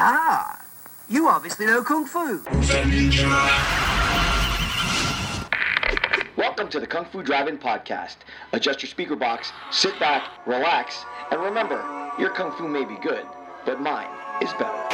Ah, you obviously know Kung Fu. Welcome to the Kung Fu Drive-In Podcast. Adjust your speaker box, sit back, relax, and remember, your Kung Fu may be good, but mine is better.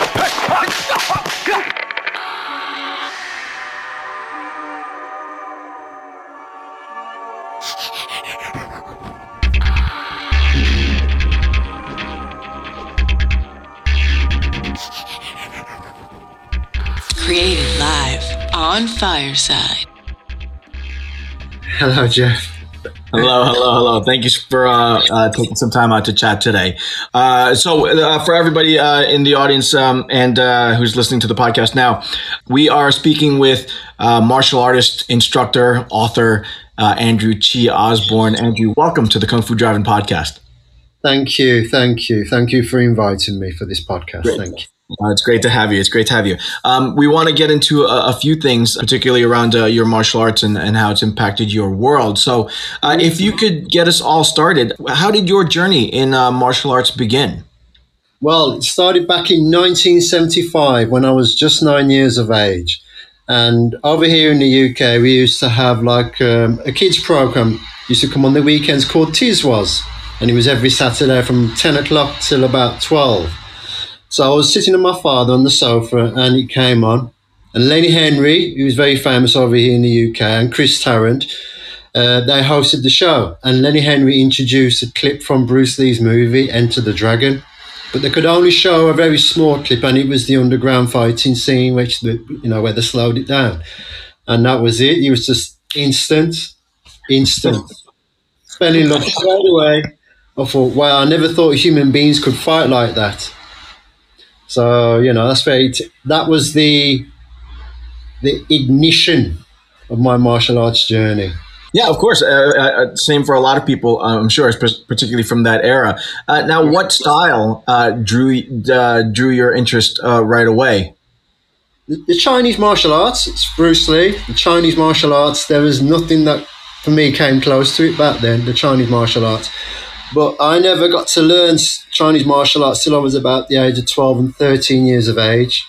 On Fireside. Hello, Jeff. Hello, hello, hello. Thank you for uh, uh, taking some time out to chat today. Uh, so, uh, for everybody uh, in the audience um, and uh, who's listening to the podcast now, we are speaking with martial artist, instructor, author Andrew Chi Osborne. Andrew, welcome to the Kung Fu Drive-In podcast. Thank you, thank you, thank you for inviting me for this podcast. Great. Thank you. Uh, it's great to have you. It's great to have you. Um, we want to get into a, a, few things, particularly around uh, your martial arts and, and how it's impacted your world. So, uh, if you could get us all started, how did your journey in uh, martial arts begin? Well, it started back in 1975 when I was just nine years of age. And over here in the UK, we used to have like um, a kids program used to come on the weekends called Tiswas. And it was every Saturday from 10 o'clock till about 12 so I was sitting with my father on the sofa and it came on. And Lenny Henry, who was very famous over here in the UK, and Chris Tarrant, uh, they hosted the show. And Lenny Henry introduced a clip from Bruce Lee's movie, Enter the Dragon. But they could only show a very small clip, and it was the underground fighting scene, which the, you know where they slowed it down, and that was it. It was just instant, instant. Fell in love straight away. I thought, wow, I never thought human beings could fight like that. So you know that's very. T- that was the the ignition of my martial arts journey. Yeah, of course. Uh, uh, uh same for a lot of people, I'm sure, particularly from that era. Uh, now, what style uh, drew uh, drew your interest right away? The, the, Chinese martial arts. It's Bruce Lee. The Chinese martial arts. There was nothing that for me came close to it back then. The Chinese martial arts. But I never got to learn Chinese martial arts till I was about the age of 12 and 13 years of age.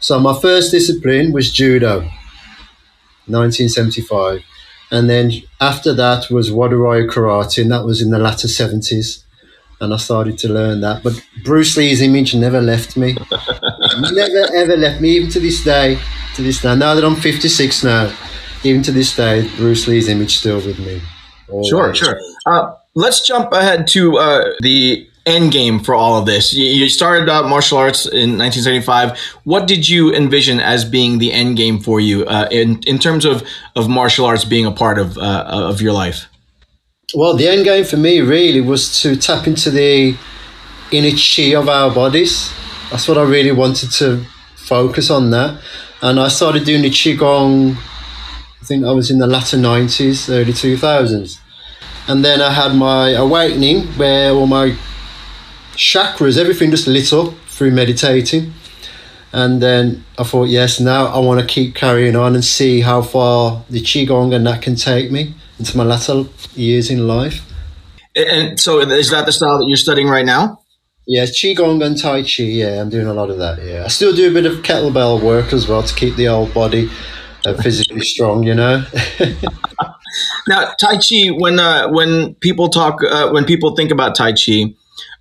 So my first discipline was judo, 1975. And then after that was Wado-ryu karate, and that was in the latter 70s. And I started to learn that. But Bruce Lee's image never left me. never, ever left me, even to this day. To this day. Now that I'm 56 now, even to this day, Bruce Lee's image still with me. Always. Sure, sure. Uh, let's jump ahead to uh, the end game for all of this. You, started out martial arts in 1975. What did you envision as being the end game for you uh, in in terms of of martial arts being a part of uh, of your life? Well, the end game for me really was to tap into the inner chi of our bodies. That's what I really wanted to focus on that, and I started doing the qigong. I think I was in the latter 90s, early 2000s and then I had my awakening where all my chakras, everything just lit up through meditating. And then I thought, yes, now I want to keep carrying on and see how far the Qigong and that can take me into my latter years in life. And so is that the style that you're studying right now? Yeah, Qigong and Tai Chi. Yeah, I'm doing a lot of that. Yeah. I still do a bit of kettlebell work as well to keep the old body uh, physically strong, you know? now, Tai Chi, when uh, when people talk, uh, when people think about Tai Chi,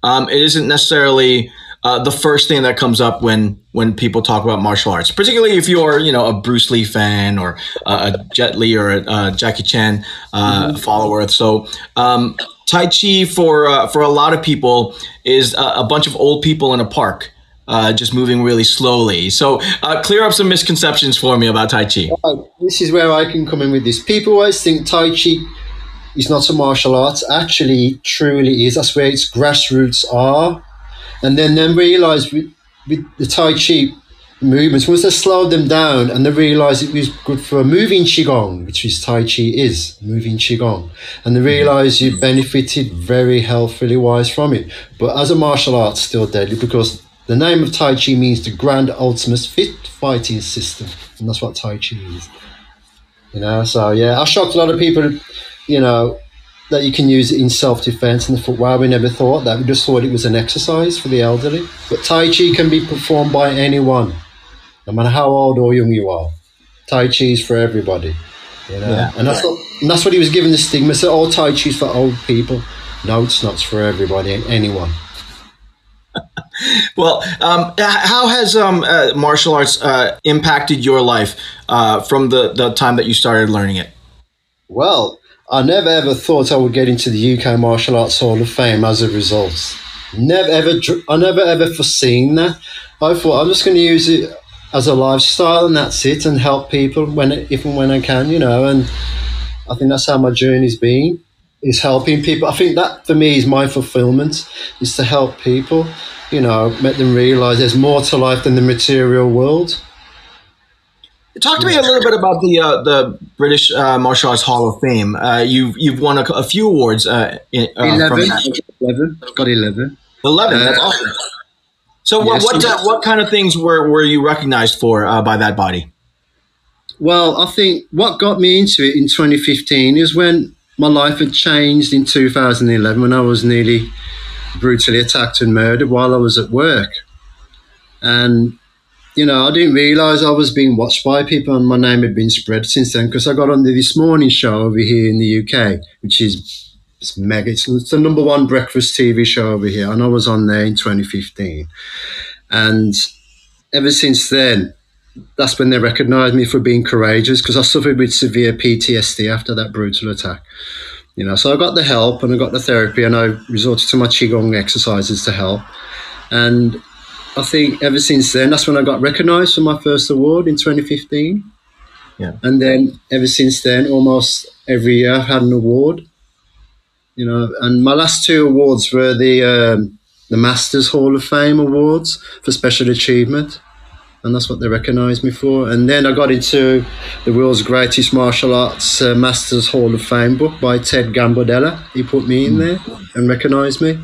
um, it isn't necessarily uh, the first thing that comes up when when people talk about martial arts, particularly if you're you know a Bruce Lee fan or uh, a Jet Li or a, a Jackie Chan uh, mm-hmm. follower. So. Um, tai Chi for uh, for a lot of people is a, a bunch of old people in a park uh, just moving really slowly. So, uh, clear up some misconceptions for me about Tai Chi. this is where I can come in with this. People always think Tai Chi is not a martial art. Actually, truly is. That's where its grassroots are. And then then realize with, with the Tai Chi movements, once they slowed them down and they realized it was good for moving Qigong, which is Tai Chi is, moving Qigong. And they realized you benefited very healthily wise from it. But as a martial art, still deadly because the name of Tai Chi means the grand ultimate fit fighting system, and that's what Tai Chi is. You know, so yeah, I shocked a lot of people. You know, that you can use it in self defense. And I thought, wow, we never thought that. We just thought it was an exercise for the elderly. But Tai Chi can be performed by anyone, no matter how old or young you are. Tai Chi is for everybody. You know? Yeah. And that's what and that's what he was given the stigma. So all Tai Chi is for old people. No, it's not. It's for everybody, anyone. Well, um, how has um, uh, martial arts uh, impacted your life uh, from the, the time that you started learning it? Well, I never ever thought I would get into the UK Martial Arts Hall of Fame as a result. Never ever, I never ever foreseen that. I thought I'm just going to use it as a lifestyle and that's it, and help people when, if and when I can, you know. And I think that's how my journey's been, is helping people. I think that for me is my fulfillment, is to help people, you know, make them realise there's more to life than the material world. Talk to me a little bit about the uh, the British uh, Martial Arts Hall of Fame. Uh, you've you've won a, a few awards. Uh, in, uh, from 11, that. 11, got 11. Eleven. That's Uh, awesome. So, what yes, what, uh, yes. what kind of things were, were you recognized for uh, by that body? Well, I think what got me into it in 2015 is when my life had changed in 2011 when I was nearly brutally attacked and murdered while I was at work. And, you know, I didn't realize I was being watched by people and my name had been spread since then because I got on the This Morning show over here in the UK, which is it's mega. It's, it's the number one breakfast TV show over here. And I was on there in 2015. And ever since then, that's when they recognised me for being courageous because I suffered with severe PTSD after that brutal attack. You know, so I got the help and I got the therapy and I resorted to my qigong exercises to help. And I think ever since then, that's when I got recognised for my first award in 2015. Yeah. And then ever since then, almost every year I've had an award. You know, and my last two awards were the um, the Masters Hall of Fame awards for special achievement and that's what they recognised me for. And then I got into the world's greatest martial arts uh, Masters Hall of Fame book by Ted Gambordella. He put me in there and recognised me.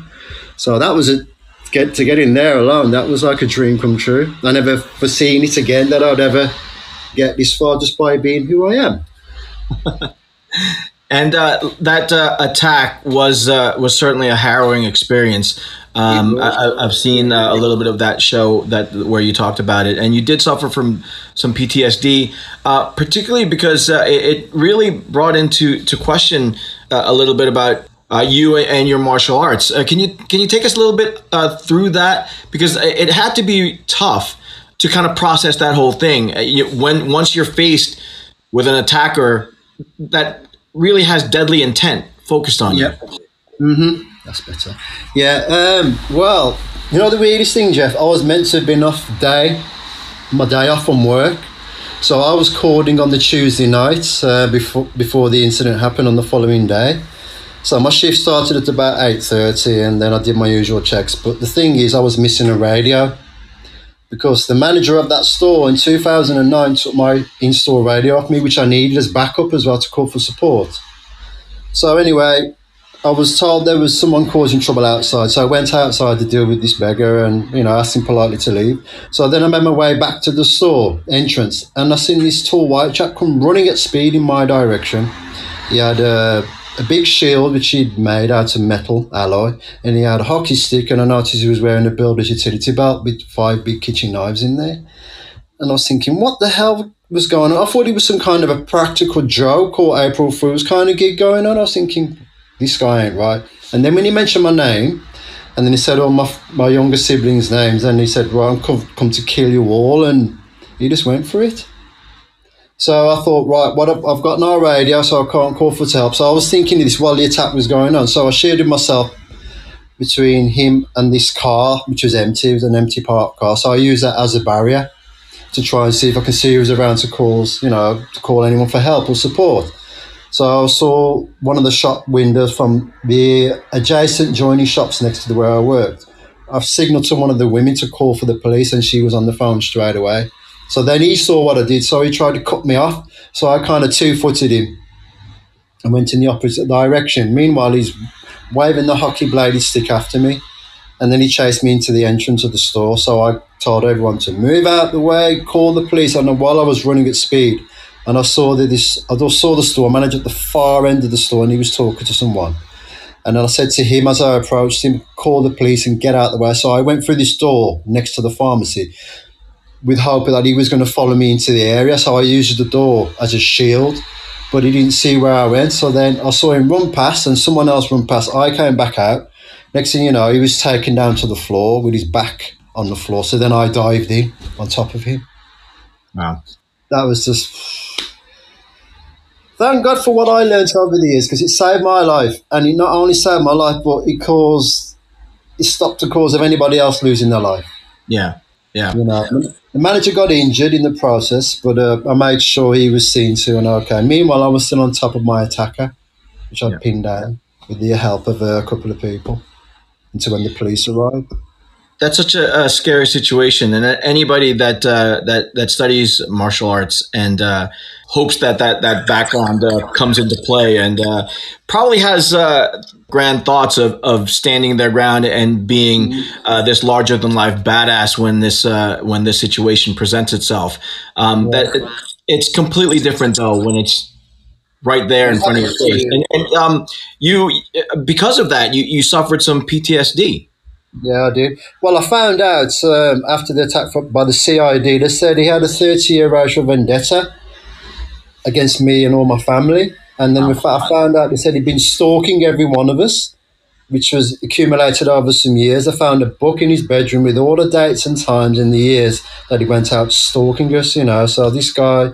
So that was a get to get in there alone. That was like a dream come true. I never foreseen it again that I'd ever get this far just by being who I am. And uh, that uh, attack was uh, was certainly a harrowing experience. Um, I, I've seen uh, a little bit of that show that where you talked about it, and you did suffer from some PTSD, uh, particularly because uh, it, it really brought into to question uh, a little bit about uh, you and your martial arts. Uh, can you can you take us a little bit uh, through that? Because it had to be tough to kind of process that whole thing. When once you're faced with an attacker that really has deadly intent focused on you. That's better. Yeah. Um, well, you know the weirdest thing, Jeff. I was meant to have been off day, my day off from work. So I was cording on the Tuesday night uh, before before the incident happened on the following day. So my shift started at about eight thirty, and then I did my usual checks. But the thing is, I was missing a radio because the manager of that store in two thousand and nine took my in-store radio off me, which I needed as backup as well to call for support. So anyway, I was told there was someone causing trouble outside, so I went outside to deal with this beggar and you know asked him politely to leave. So then I made my way back to the store entrance, and I seen this tall white chap come running at speed in my direction. He had a, a big shield which he'd made out of metal alloy, and he had a hockey stick, and I noticed he was wearing a builder's utility belt with five big kitchen knives in there. And I was thinking, what the hell was going on? I thought it was some kind of a practical joke or April Fool's kind of gig going on. I was thinking, this guy ain't right. And then when he mentioned my name, and then he said all my, my younger siblings' names, and he said, well, I'm come, come to kill you all, and he just went for it. So I thought, right, what I've, got no radio, so I can't call for help. So I was thinking this while the attack was going on. So I shielded myself between him and this car, which was empty. It was an empty parked car. So I used that as a barrier to try and see if I can see who was around to calls, you know, to call anyone for help or support. So I saw one of the shop windows from the adjacent joining shops next to where I worked. I've signaled to one of the women to call for the police, and she was on the phone straight away. So then he saw what I did, so he tried to cut me off. So I kind of two footed him and went in the opposite direction. Meanwhile, he's waving the hockey bladed stick after me. And then he chased me into the entrance of the store. So I told everyone to move out the way, call the police. And while I was running at speed, and I saw that this. I saw the store manager at the far end of the store, and he was talking to someone. And I said to him as I approached him, "Call the police and get out of the way." So I went through this door next to the pharmacy, with hope that he was going to follow me into the area. So I used the door as a shield, but he didn't see where I went. So then I saw him run past, and someone else run past. I came back out. Next thing you know, he was taken down to the floor with his back on the floor. So then I dived in on top of him. Wow. That was just. Thank God for what I learned over the years because it saved my life. And it not only saved my life, but it caused. It stopped the cause of anybody else losing their life. Yeah. Yeah. You know, the manager got injured in the process, but uh, I made sure he was seen to and okay. Meanwhile, I was still on top of my attacker, which I'd Yeah. pinned down with the help of uh, a couple of people until when the police arrived. That's such a, a scary situation, and anybody that uh, that that studies martial arts and uh, hopes that that that background uh, comes into play, and uh, probably has uh, grand thoughts of, of standing their ground and being uh, this larger than life badass when this uh, when this situation presents itself. Um, That it's completely different though when it's right there in front of your face, and, and um, you because of that you you suffered some PTSD. Yeah, I did. Well, I found out um, after the attack by the CID, they said he had a 30 year racial vendetta against me and all my family. And then we fa- I found out they said he'd been stalking every one of us, which was accumulated over some years. I found a book in his bedroom with all the dates and times in the years that he went out stalking us, you know. So this guy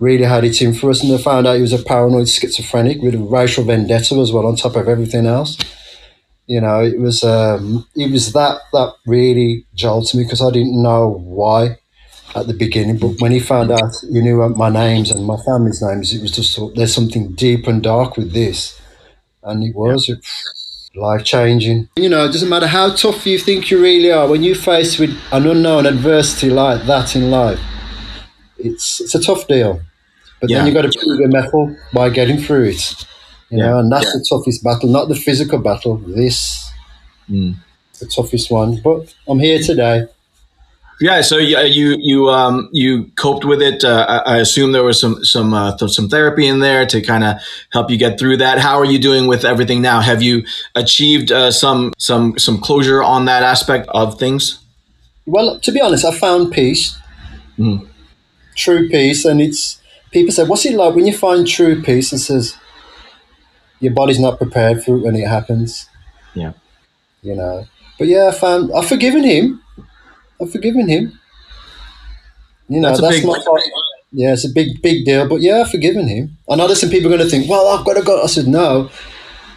really had it in for us. And I found out he was a paranoid schizophrenic with a racial vendetta as well, on top of everything else you know it was um it was that that really jolted me because i didn't know why at the beginning but when he found out you knew my names and my family's names it was just there's something deep and dark with this. And it was life changing you know it doesn't matter how tough you think you really are when you're faced with an unknown adversity like that in life it's it's a tough deal. But Yeah. then you have got to prove your mettle by getting through it you know, Yeah. and that's the toughest battle, not the physical battle. This, Mm. the toughest one. But I'm here today. Yeah, so you you you um you coped with it. Uh, I assume there was some some uh, th- some therapy in there to kind of help you get through that. How are you doing with everything now? Have you achieved uh, some some some closure on that aspect of things? Well, to be honest, I found peace, Mhm. true peace, and it's people say, "What's it like when you find true peace?" And says, "Your body's not prepared for it when it happens." Yeah. you know. But yeah, I found I've forgiven him. I've forgiven him. You know, That's that's, big- my part. Yeah, it's a big, big deal. But yeah, I've forgiven him. I know there's some people going to think, well, I've got to go. I said, no.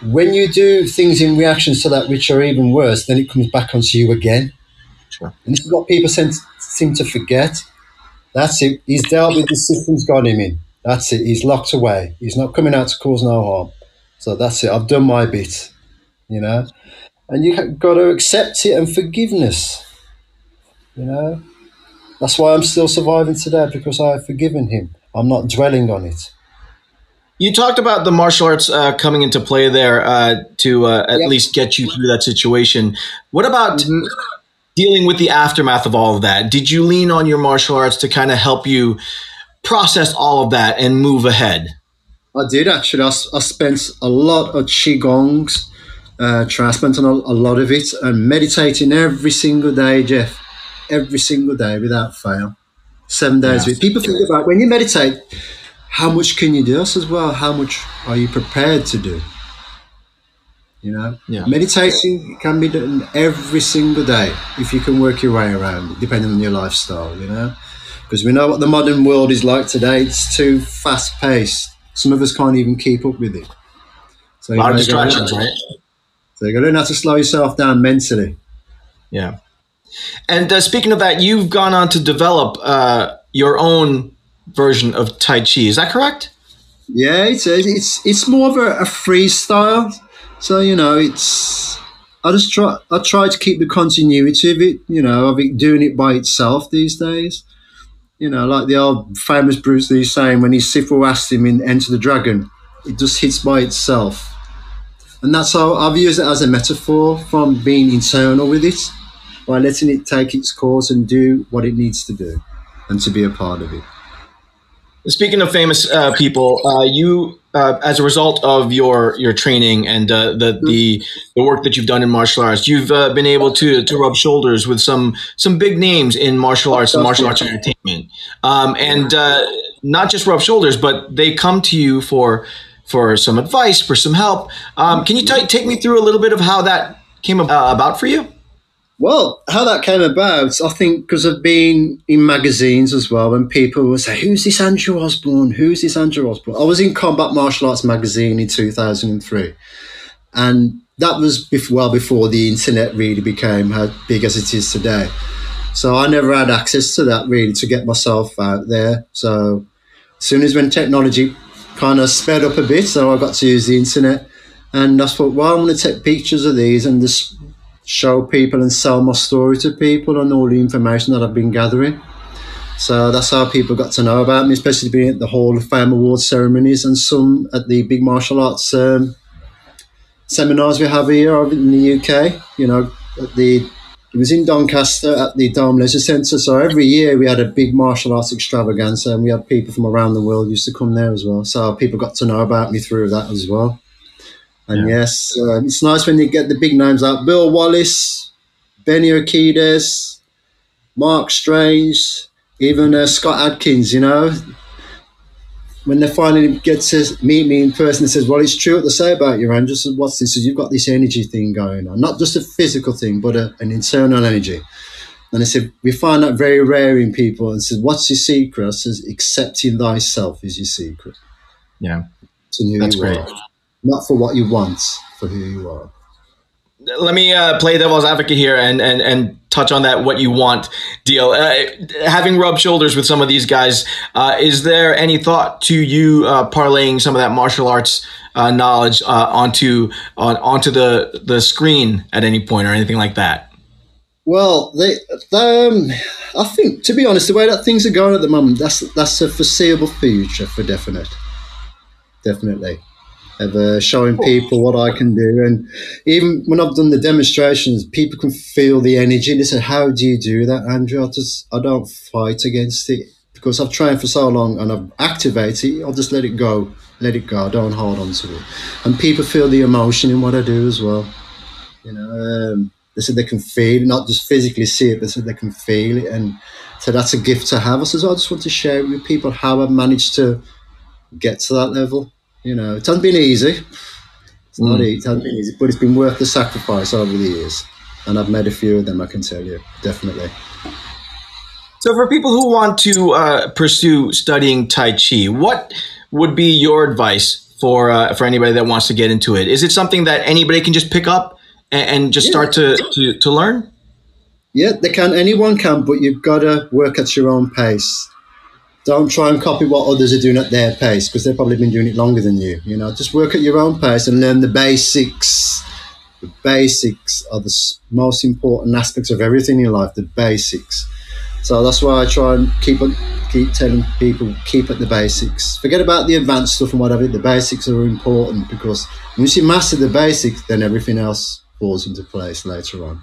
When you do things in reactions to that which are even worse, then it comes back onto you again. Sure. And this is what people seem, seem to forget. That's it. He's dealt with the system's got him in. That's it. He's locked away. He's not coming out to cause no harm. So that's it. I've done my bit, you know. And you got to accept it and forgiveness. You know, that's why I'm still surviving today because I have forgiven him. I'm not dwelling on it. You talked about the martial arts uh, coming into play there uh, to uh, at Yeah. least get you through that situation. What about Mm-hmm. dealing with the aftermath of all of that? Did you lean on your martial arts to kind of help you process all of that and move ahead? I did actually. I, I spent a lot of qigongs. Uh, try- I spent on a, a lot of it and meditating every single day, Jeff. Every single day without fail. Seven days a week. People think about when you meditate, how much can you do? I says, well, how much are you prepared to do? You know, Yeah. meditation can be done every single day if you can work your way around it, depending on your lifestyle. You know, because we know what the modern world is like today. It's too fast paced. Some of us can't even keep up with it. So A lot of you gotta- distractions, right? So you got to learn how to slow yourself down mentally. Yeah. And uh, speaking of that, you've gone on to develop uh, your own version of Tai Chi. Is that correct? Yeah, it's it's it's more of a, a freestyle. So you know, it's I just try I try to keep the continuity of it. You know, of it doing it by itself these days. You know, like the old famous Bruce Lee saying when he Sifu asked him in Enter the Dragon, it just hits by itself. And that's how I've used it as a metaphor from being internal with it, by letting it take its course and do what it needs to do, and to be a part of it. Speaking of famous uh, people, uh, you uh, as a result of your your training and uh, the, the the work that you've done in martial arts, you've uh, been able to to rub shoulders with some some big names in martial arts and martial arts entertainment, um, and uh, not just rub shoulders, but they come to you for for some advice, for some help. Um, can you t- take me through a little bit of how that came about for you? Well, how that came about, I think, because I've been in magazines as well, and people would say, "Who's this Andrew Osborne? Who's this Andrew Osborne?" I was in Combat Martial Arts magazine in two thousand and three, and that was before, well before the internet really became how big as it is today. So I never had access to that really to get myself out there. So as soon as when technology kind of sped up a bit, so I got to use the internet, and I thought, well, I'm going to take pictures of these and just show people and sell my story to people and all the information that I've been gathering. So that's how people got to know about me, especially being at the Hall of Fame award ceremonies and some at the big martial arts um, seminars we have here in the UK. You know, at the it was in Doncaster at the Dome Leisure Centre. So every year we had a big martial arts extravaganza, and we had people from around the world used to come there as well. So people got to know about me through that as well. And yeah. yes, uh, it's nice when you get the big names out. Bill Wallace, Benny Urquidez, Mark Strange, even uh, Scott Adkins, you know. When they finally get to meet me in person, and says, well, it's true what they say about you, Andrew. So what's this? You've got this energy thing going on. Not just a physical thing, but a, an internal energy. And I said, we find that very rare in people. And said, what's your secret? I says, accepting thyself is your secret. Yeah. That's great. Not for what you want, for who you are. Let me uh, play devil's advocate here and, and, and touch on that what you want deal. Uh, having rubbed shoulders with some of these guys, uh, is there any thought to you uh, parlaying some of that martial arts uh, knowledge uh, onto on, onto the the screen at any point or anything like that? Well, they, they um, I think to be honest, the way that things are going at the moment, that's that's a foreseeable future for definite, definitely of uh, showing people what I can do. And even when I've done the demonstrations, people can feel the energy. They say, "How do you do that, Andrew?" I just I don't fight against it because I've trained for so long and I've activated it. I'll just let it go, let it go. I don't hold on to it. And people feel the emotion in what I do as well. You know, um, they said they can feel it, not just physically see it, but said they can feel it, and so that's a gift to have. I says I just want to share with people how I've managed to get to that level you know, it hasn't been easy. It's not mm. easy. It hasn't been easy, but it's been worth the sacrifice over the years. And I've made a few of them, I can tell you, definitely. So, for people who want to uh, pursue studying Tai Chi, what would be your advice for uh, for anybody that wants to get into it? Is it something that anybody can just pick up and, and just yeah. start to, to, to learn? Yeah, they can. Anyone can, but you've got to work at your own pace don't try and copy what others are doing at their pace because they've probably been doing it longer than you. You know, just work at your own pace and learn the basics. The basics are the most important aspects of everything in life. The basics. So that's why I try and keep keep telling people keep at the basics. Forget about the advanced stuff and whatever. The basics are important because once you master the basics, then everything else falls into place later on.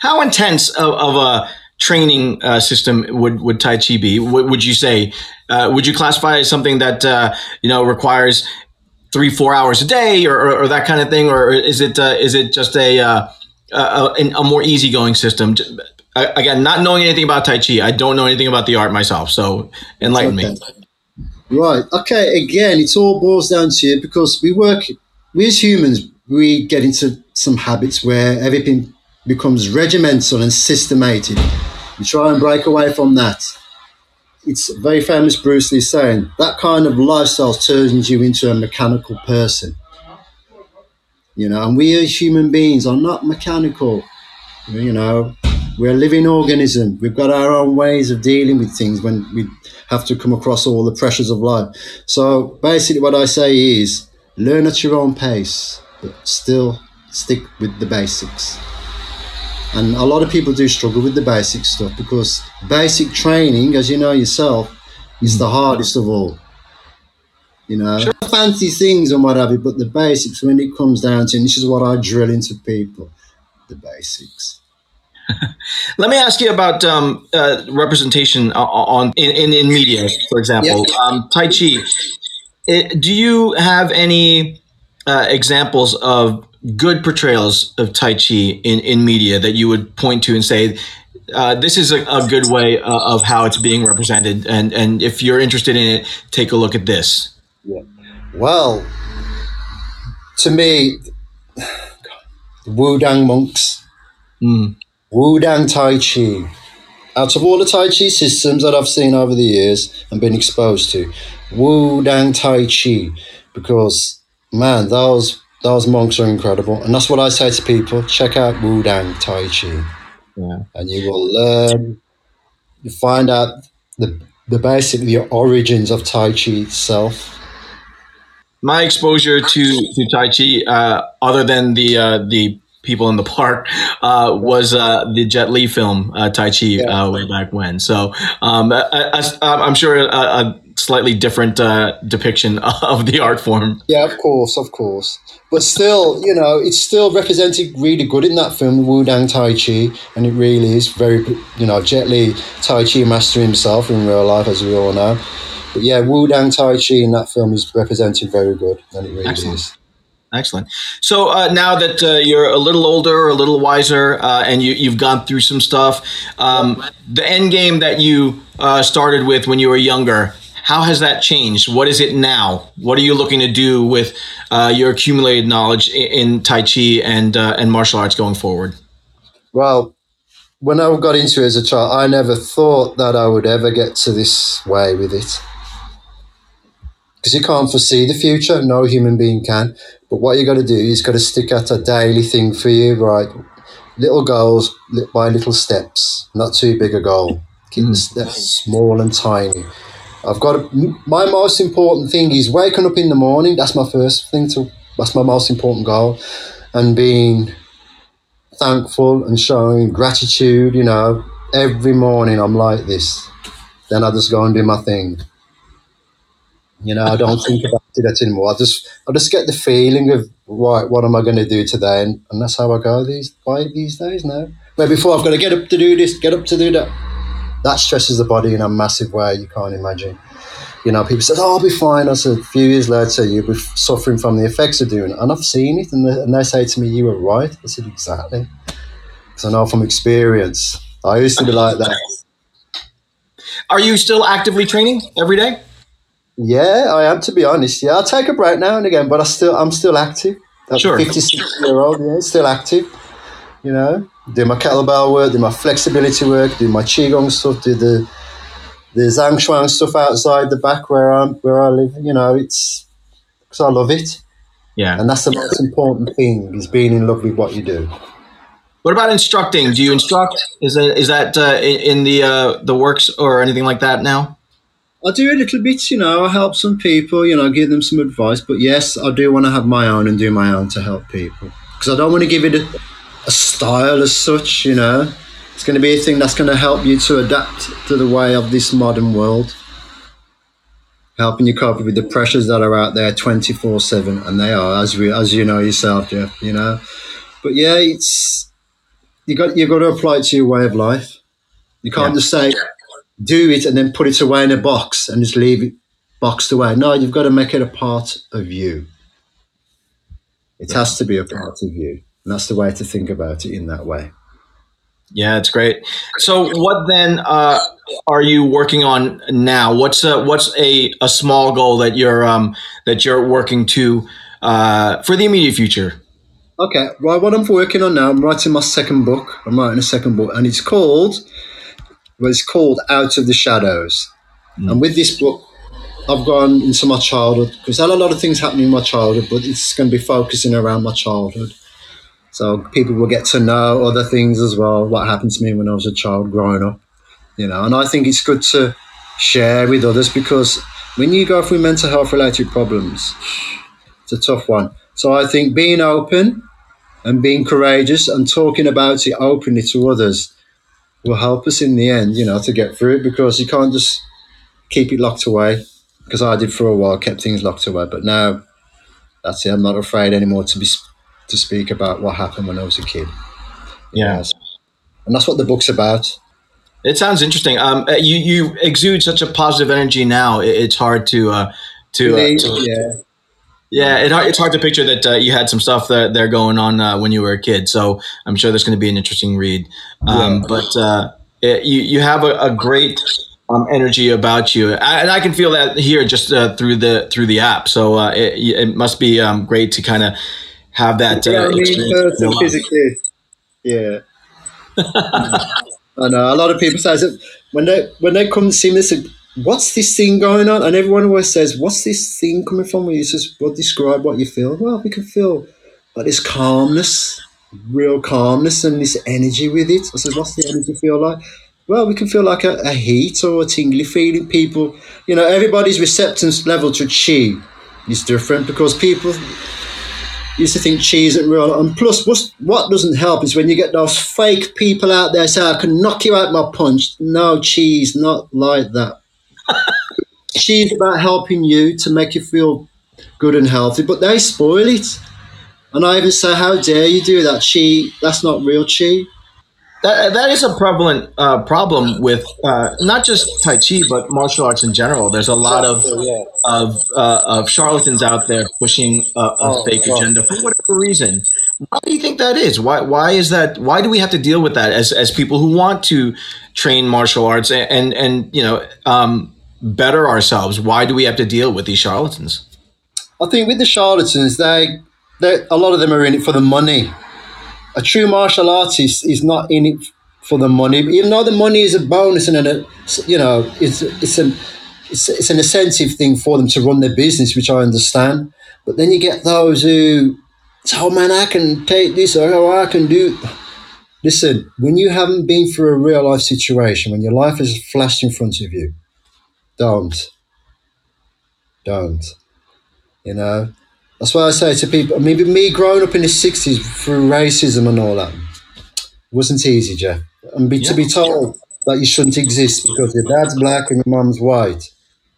How intense of, of a training uh, system would would Tai Chi be? Would you say? Uh, would you classify as something that uh, you know requires three four hours a day or, or, or that kind of thing, or is it uh, is it just a uh, a, a more easygoing system? Again, not knowing anything about Tai Chi, I don't know anything about the art myself. So enlighten okay. me. Right. Okay. Again, it all boils down to it because we work. We as humans, we get into some habits where everything becomes regimental and systematic you try and break away from that. It's very famous Bruce Lee saying that kind of lifestyle turns you into a mechanical person. You know, and we as human beings are not mechanical. You know, we're a living organism. We've got our own ways of dealing with things when we have to come across all the pressures of life. So basically, what I say is learn at your own pace, but still stick with the basics. And a lot of people do struggle with the basic stuff because basic training, as you know yourself, is the hardest of all. You know, sure. fancy things and what have you, but the basics, when it comes down to, and this is what I drill into people, the basics. Let me ask you about um, uh, representation on in, in, in media, for example. Yeah. Um, tai Chi. It, do you have any uh, examples of good portrayals of Tai Chi in, in media that you would point to and say, uh, this is a, a good way uh, of how it's being represented, and and if you're interested in it, take a look at this. Yeah. Well, to me, Wudang monks, mm. Wudang Tai Chi. Out of all the Tai Chi systems that I've seen over the years and been exposed to, Wudang Tai Chi, because man, those those monks are incredible, and that's what I say to people: check out Wudang Tai Chi, yeah. and you will learn. You find out the the basic the origins of Tai Chi itself. My exposure to to Tai Chi, uh, other than the uh, the people in the park uh, was uh, the Jet Li film uh, Tai Chi yeah. Uh, way back when. So um, I, am sure a, a, slightly different uh, depiction of the art form. Yeah, of course, of course. But still, you know, it's still represented really good in that film, Wu Wudang Tai Chi, and it really is very, you know, Jet Li Tai Chi master himself in real life, as we all know. But yeah, Wu Wudang Tai Chi in that film is represented very good, and it really Excellent. is. Excellent. So uh, now that uh, you're a little older, a little wiser, uh, and you, have gone through some stuff, um, the end game that you uh, started with when you were younger, how has that changed? What is it now? What are you looking to do with uh, your accumulated knowledge in, in Tai Chi and uh, and martial arts going forward? Well, when I got into it as a child, I never thought that I would ever get to this way with it because you can't foresee the future. No human being can. But what you got to do is got to stick at a daily thing for you, right? Little goals by little steps, not too big a goal. Keep mm. the steps small and tiny. I've got my most important thing is waking up in the morning. That's my first thing to. That's my most important goal, and being thankful and showing gratitude. You know, every morning I'm like this. Then I just go and do my thing. You know, I don't think about it anymore. I just I just get the feeling of right, what am I going to do today, and, and that's how I go these by these days now. Where before I've got to get up to do this, get up to do that. That stresses the body in a massive way you can't imagine. You know, people say, "Oh, I'll be fine." I said, a few years later, you'll be suffering from the effects of doing it, and I've seen it, and they, and they say to me, "You were right." I said, "Exactly," because I know from experience. I used to be like that. Are you still actively training every day? Yeah, I am. To be honest, yeah, I take a break now and again, but I still, I'm still active. I'm sure. Fifty-six year old, yeah, still active. You know, do my kettlebell work, do my flexibility work, do my qigong stuff, do the the zhan zhuang stuff outside the back where I'm where I live. You know, it's because I love it. Yeah, and that's the most important thing is being in love with what you do. What about instructing? Do you instruct? Is that is that uh, in the uh, the works or anything like that now? I do a little bit, you know, I help some people, you know, give them some advice. But yes, I do want to have my own and do my own to help people. Because I don't want to give it a, a style as such, you know. It's going to be a thing that's going to help you to adapt to the way of this modern world. Helping you cope with the pressures that are out there 24 7. And they are, as, we, as you know yourself, Jeff, you know. But yeah, it's, you got, you've got to apply it to your way of life. You can't yeah. just say, do it and then put it away in a box and just leave it boxed away. No, you've got to make it a part of you. It has to be a part of you. And that's the way to think about it in that way. Yeah, it's great. So, what then uh, are you working on now? What's a, what's a, a small goal that you're um, that you're working to uh, for the immediate future? Okay, well, what I'm working on now, I'm writing my second book. I'm writing a second book, and it's called was called Out of the Shadows. Mm. And with this book, I've gone into my childhood because I had a lot of things happening in my childhood, but it's going to be focusing around my childhood. So people will get to know other things as well, what happened to me when I was a child growing up, you know. And I think it's good to share with others because when you go through mental health related problems, it's a tough one. So I think being open and being courageous and talking about it openly to others will help us in the end, you know, to get through it because you can't just keep it locked away. Because I did for a while, kept things locked away, but now that's it. I'm not afraid anymore to be to speak about what happened when I was a kid. Yeah, and that's what the book's about. It sounds interesting. Um, uh, you you exude such a positive energy now. It, it's hard to uh, to, uh, to yeah. yeah. It, it's hard to picture that uh, you had some stuff that they're going on uh, when you were a kid. So I'm sure there's going to be an interesting read. Um, Yeah. But uh, it, you you have a, a great um, energy about you, I, and I can feel that here just uh, through the through the app. So uh, it, it must be um, great to kind of have that. Uh, person physically. Yeah. I know a lot of people say that when they when they come to see me, they say, "What's this thing going on?" And everyone always says, "What's this thing coming from?" Where you just well, describe what you feel. Well, we can feel like this calmness, real calmness, and this energy with it. I said, "What's the energy feel like?" Well, we can feel like a, a heat or a tingly feeling. People, you know, everybody's receptance level to chi is different because people used to think chi's isn't real. And plus, what doesn't help is when you get those fake people out there say, I can knock you out my punch. No, chi's, not like that. chi's about helping you to make you feel good and healthy, but they spoil it. And I even say, How dare you do that? Chi, that's not real chi. That, that is a prevalent uh, problem with uh, not just Tai Chi, but martial arts in general. There's a lot of of, uh, of charlatans out there pushing a, a Oh, fake well. agenda for whatever reason. Why do you think that is? Why why is that? Why do we have to deal with that as, as people who want to train martial arts and and, and you know um, better ourselves? Why do we have to deal with these charlatans? I think with the charlatans, they, they a lot of them are in it for the money. A true martial artist is not in it for the money, even though the money is a bonus and a, you know it's it's an it's, it's an incentive thing for them to run their business, which I understand. But then you get those who, oh man, I can take this or oh, I can do. Listen, when you haven't been through a real life situation, when your life is flashed in front of you, don't, don't. You know, that's why I say to people. I mean, me growing up in the '60s through racism and all that wasn't easy, Jeff. And be, to be told that you shouldn't exist because your dad's black and your mum's white.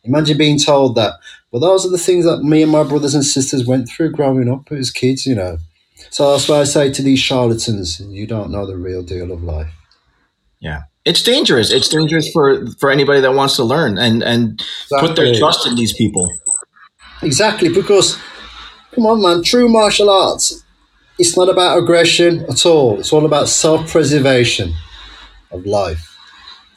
Imagine being told that. Well, those are the things that me and my brothers and sisters went through growing up as kids, you know. So that's why I say to these charlatans, you don't know the real deal of life. Yeah, it's dangerous. It's dangerous for for anybody that wants to learn and and put their trust in these people. Exactly, because come on, man, true martial arts, it's not about aggression at all. It's all about self-preservation of life.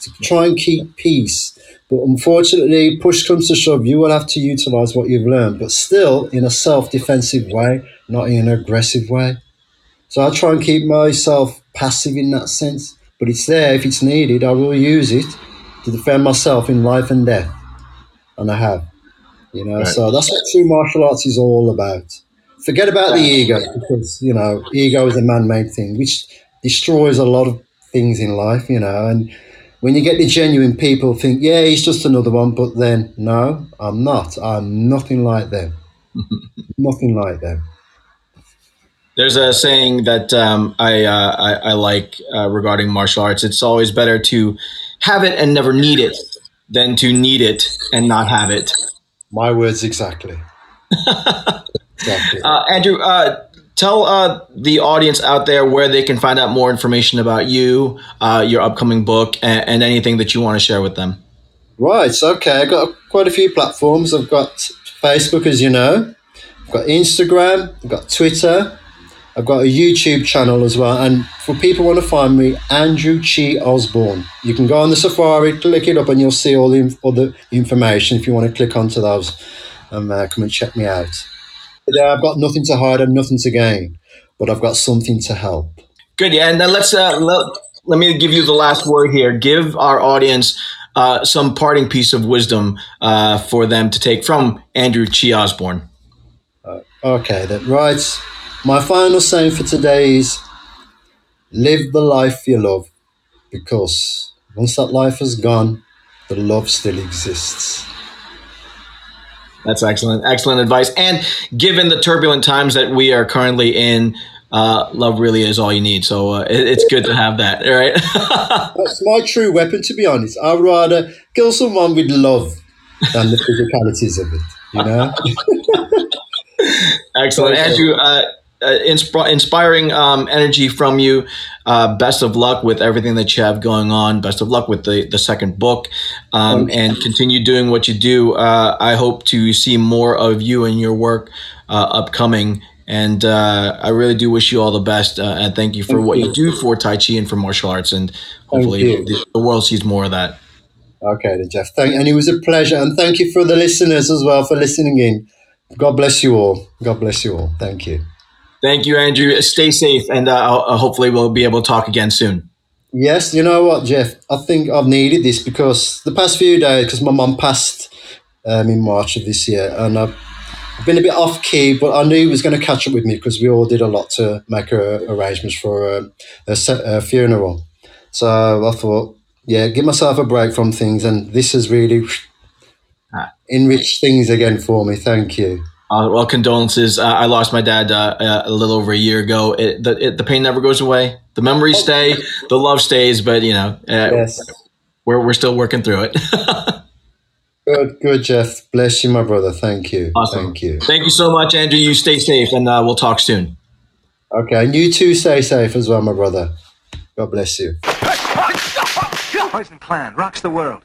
To try and keep peace. But unfortunately, push comes to shove, you will have to utilize what you've learned, but still in a self-defensive way, not in an aggressive way. So I try and keep myself passive in that sense. But it's there if it's needed. I will use it to defend myself in life and death. And I have. You know, Right. so that's what true martial arts is all about. Forget about the ego because, you know, ego is a man made thing which destroys a lot of things in life, you know. And when you get the genuine people think, yeah, he's just another one, but then, no, I'm not. I'm nothing like them. nothing like them. There's a saying that um, I, uh, I I like uh, regarding martial arts. It's always better to have it and never need it than to need it and not have it. My words exactly. exactly. Uh, Andrew, uh, tell uh, the audience out there where they can find out more information about you, uh, your upcoming book, and, and anything that you want to share with them. Right. Okay. I've got quite a few platforms. I've got Facebook, as you know. I've got Instagram. I've got Twitter. I've got a YouTube channel as well. And for people who want to find me, Andrew Chi Osborne. You can go on the Safari, click it up, and you'll see all the inf- other information if you want to click onto those and uh, come and check me out. But, uh, I've got nothing to hide and nothing to gain, but I've got something to help. Good. Yeah, and then let's uh, let, let me give you the last word here. Give our audience uh, some parting piece of wisdom uh, for them to take from Andrew Chi Osborne. Okay, then, right. My final saying for today is live the life you love because once that life has gone, the love still exists. That's excellent, excellent advice. And given the turbulent times that we are currently in, uh, love really is all you need. So uh, it, it's good to have that. Right. That's my true weapon, to be honest. I'd rather kill someone with love than the physicalities of it, you know? excellent. Andrew. Uh, insp- inspiring um, energy from you. Uh, best of luck with everything that you have going on. Best of luck with the, the second book um, and continue doing what you do. Uh, I hope to see more of you and your work uh, upcoming. And uh, I really do wish you all the best. Uh, and thank you for Thank what you. you. do for Tai Chi and for martial arts. And hopefully the, the world sees more of that. Okay, then, Jeff. Thank, and it was a pleasure. And thank you for the listeners as well for listening in. God bless you all. God bless you all. Thank you. Thank you, Andrew. Stay safe. And uh, uh, hopefully we'll be able to talk again soon. Yes, you know what, Jeff? I think I've needed this because the past few days, because my mum passed um, in March of this year, and I've I've been a bit off key, but I knew he was going to catch up with me because we all did a lot to make uh, arrangements for a, se- a funeral. So I thought, yeah, give myself a break from things, and this has really Ah. enriched things again for me. Thank you. Uh, well, condolences. Uh, I lost my dad uh, uh, a little over a year ago. It, the, it, the pain never goes away. The memories stay. The love stays. But you know, uh, Yes. we're we're still working through it. Good, good, Jeff. Bless you, my brother. Thank you. Awesome. Thank you. Thank you so much, Andrew. You stay safe, and uh, we'll talk soon. Okay, and you too stay safe as well, my brother. God bless you. Poison Clan rocks the world.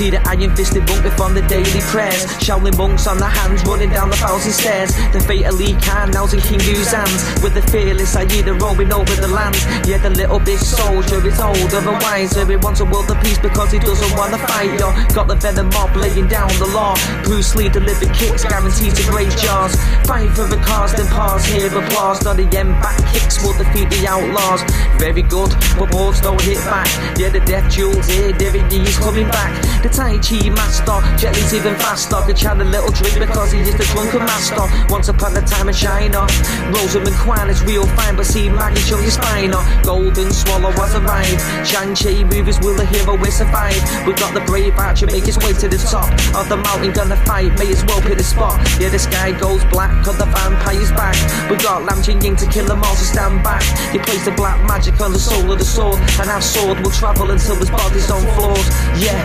See the iron fisted monk from the daily prayers. Shaolin monks on their hands running down the thousand stairs. The fate now's in King Hu's hands. With the fearless Aida roaming over the land. Yeah, the little big soldier is older and wiser. He wants a world of peace because he doesn't want to fight. Yo, got the venom mob laying down the law. Bruce Lee delivered kicks, guaranteed to graze jaws. Fight for the cause, then pause, hear applause. Not the end back kicks will defeat the outlaws. Very good, but balls don't hit back. Yeah, the death jewels here, Derek Yee's coming back. The Tai Chi master, Jet Li's even faster. Could a little drink because he is the drunken master. Once upon a time in China, Rosamund Kwan is real fine, but see Maggie Cheung is finer. Golden Swallow has arrived. Chang Cheh movies will the hero will survive. We got the brave archer make his way to the top of the mountain, gonna fight. May as well pick the spot. Yeah, the sky goes black, cause the vampire's back. We got Lam Ching Ying to kill them all, so stand back. You place the black magic on the soul of the sword, and our sword will travel until his body's on floors. Yeah,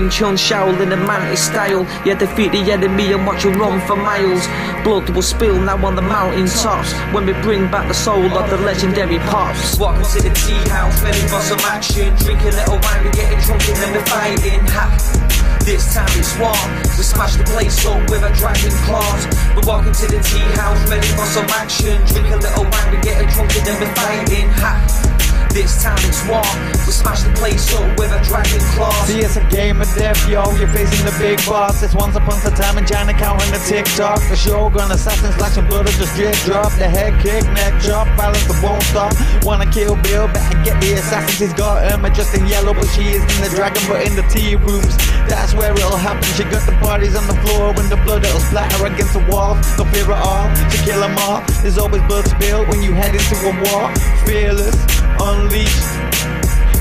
Wing Chun Shaolin and Mantis style. Yeah, defeat the enemy and watch him run for miles. Blood will spill now on the mountain tops when we bring back the soul of the legendary pops. Welcome to the tea house, ready for some action. Drink a little wine, we getting drunk and then we're fighting. Ha! This time it's war. We smash the place up with a dragon claws. We're walking to the tea house, ready for some action. Drink a little wine, we getting drunk and then we're fighting. Ha! This time it's war. We smash the place up with a dragon claws. See, it's a game of death, yo. You're facing the big boss. It's once upon a time in China counting the TikTok. The shogun, assassin, slashing blood, or just drip drop. The head kick, neck chop, violence that won't stop. Wanna kill Bill, better get the assassins. He's got Uma just in yellow, but she is in the dragon, but in the tea rooms. That's where it'll happen. She got the bodies on the floor when the blood it'll splatter against the wall. No fear at all to kill them all. There's always blood spilled when you head into a war. Fearless, unleashed.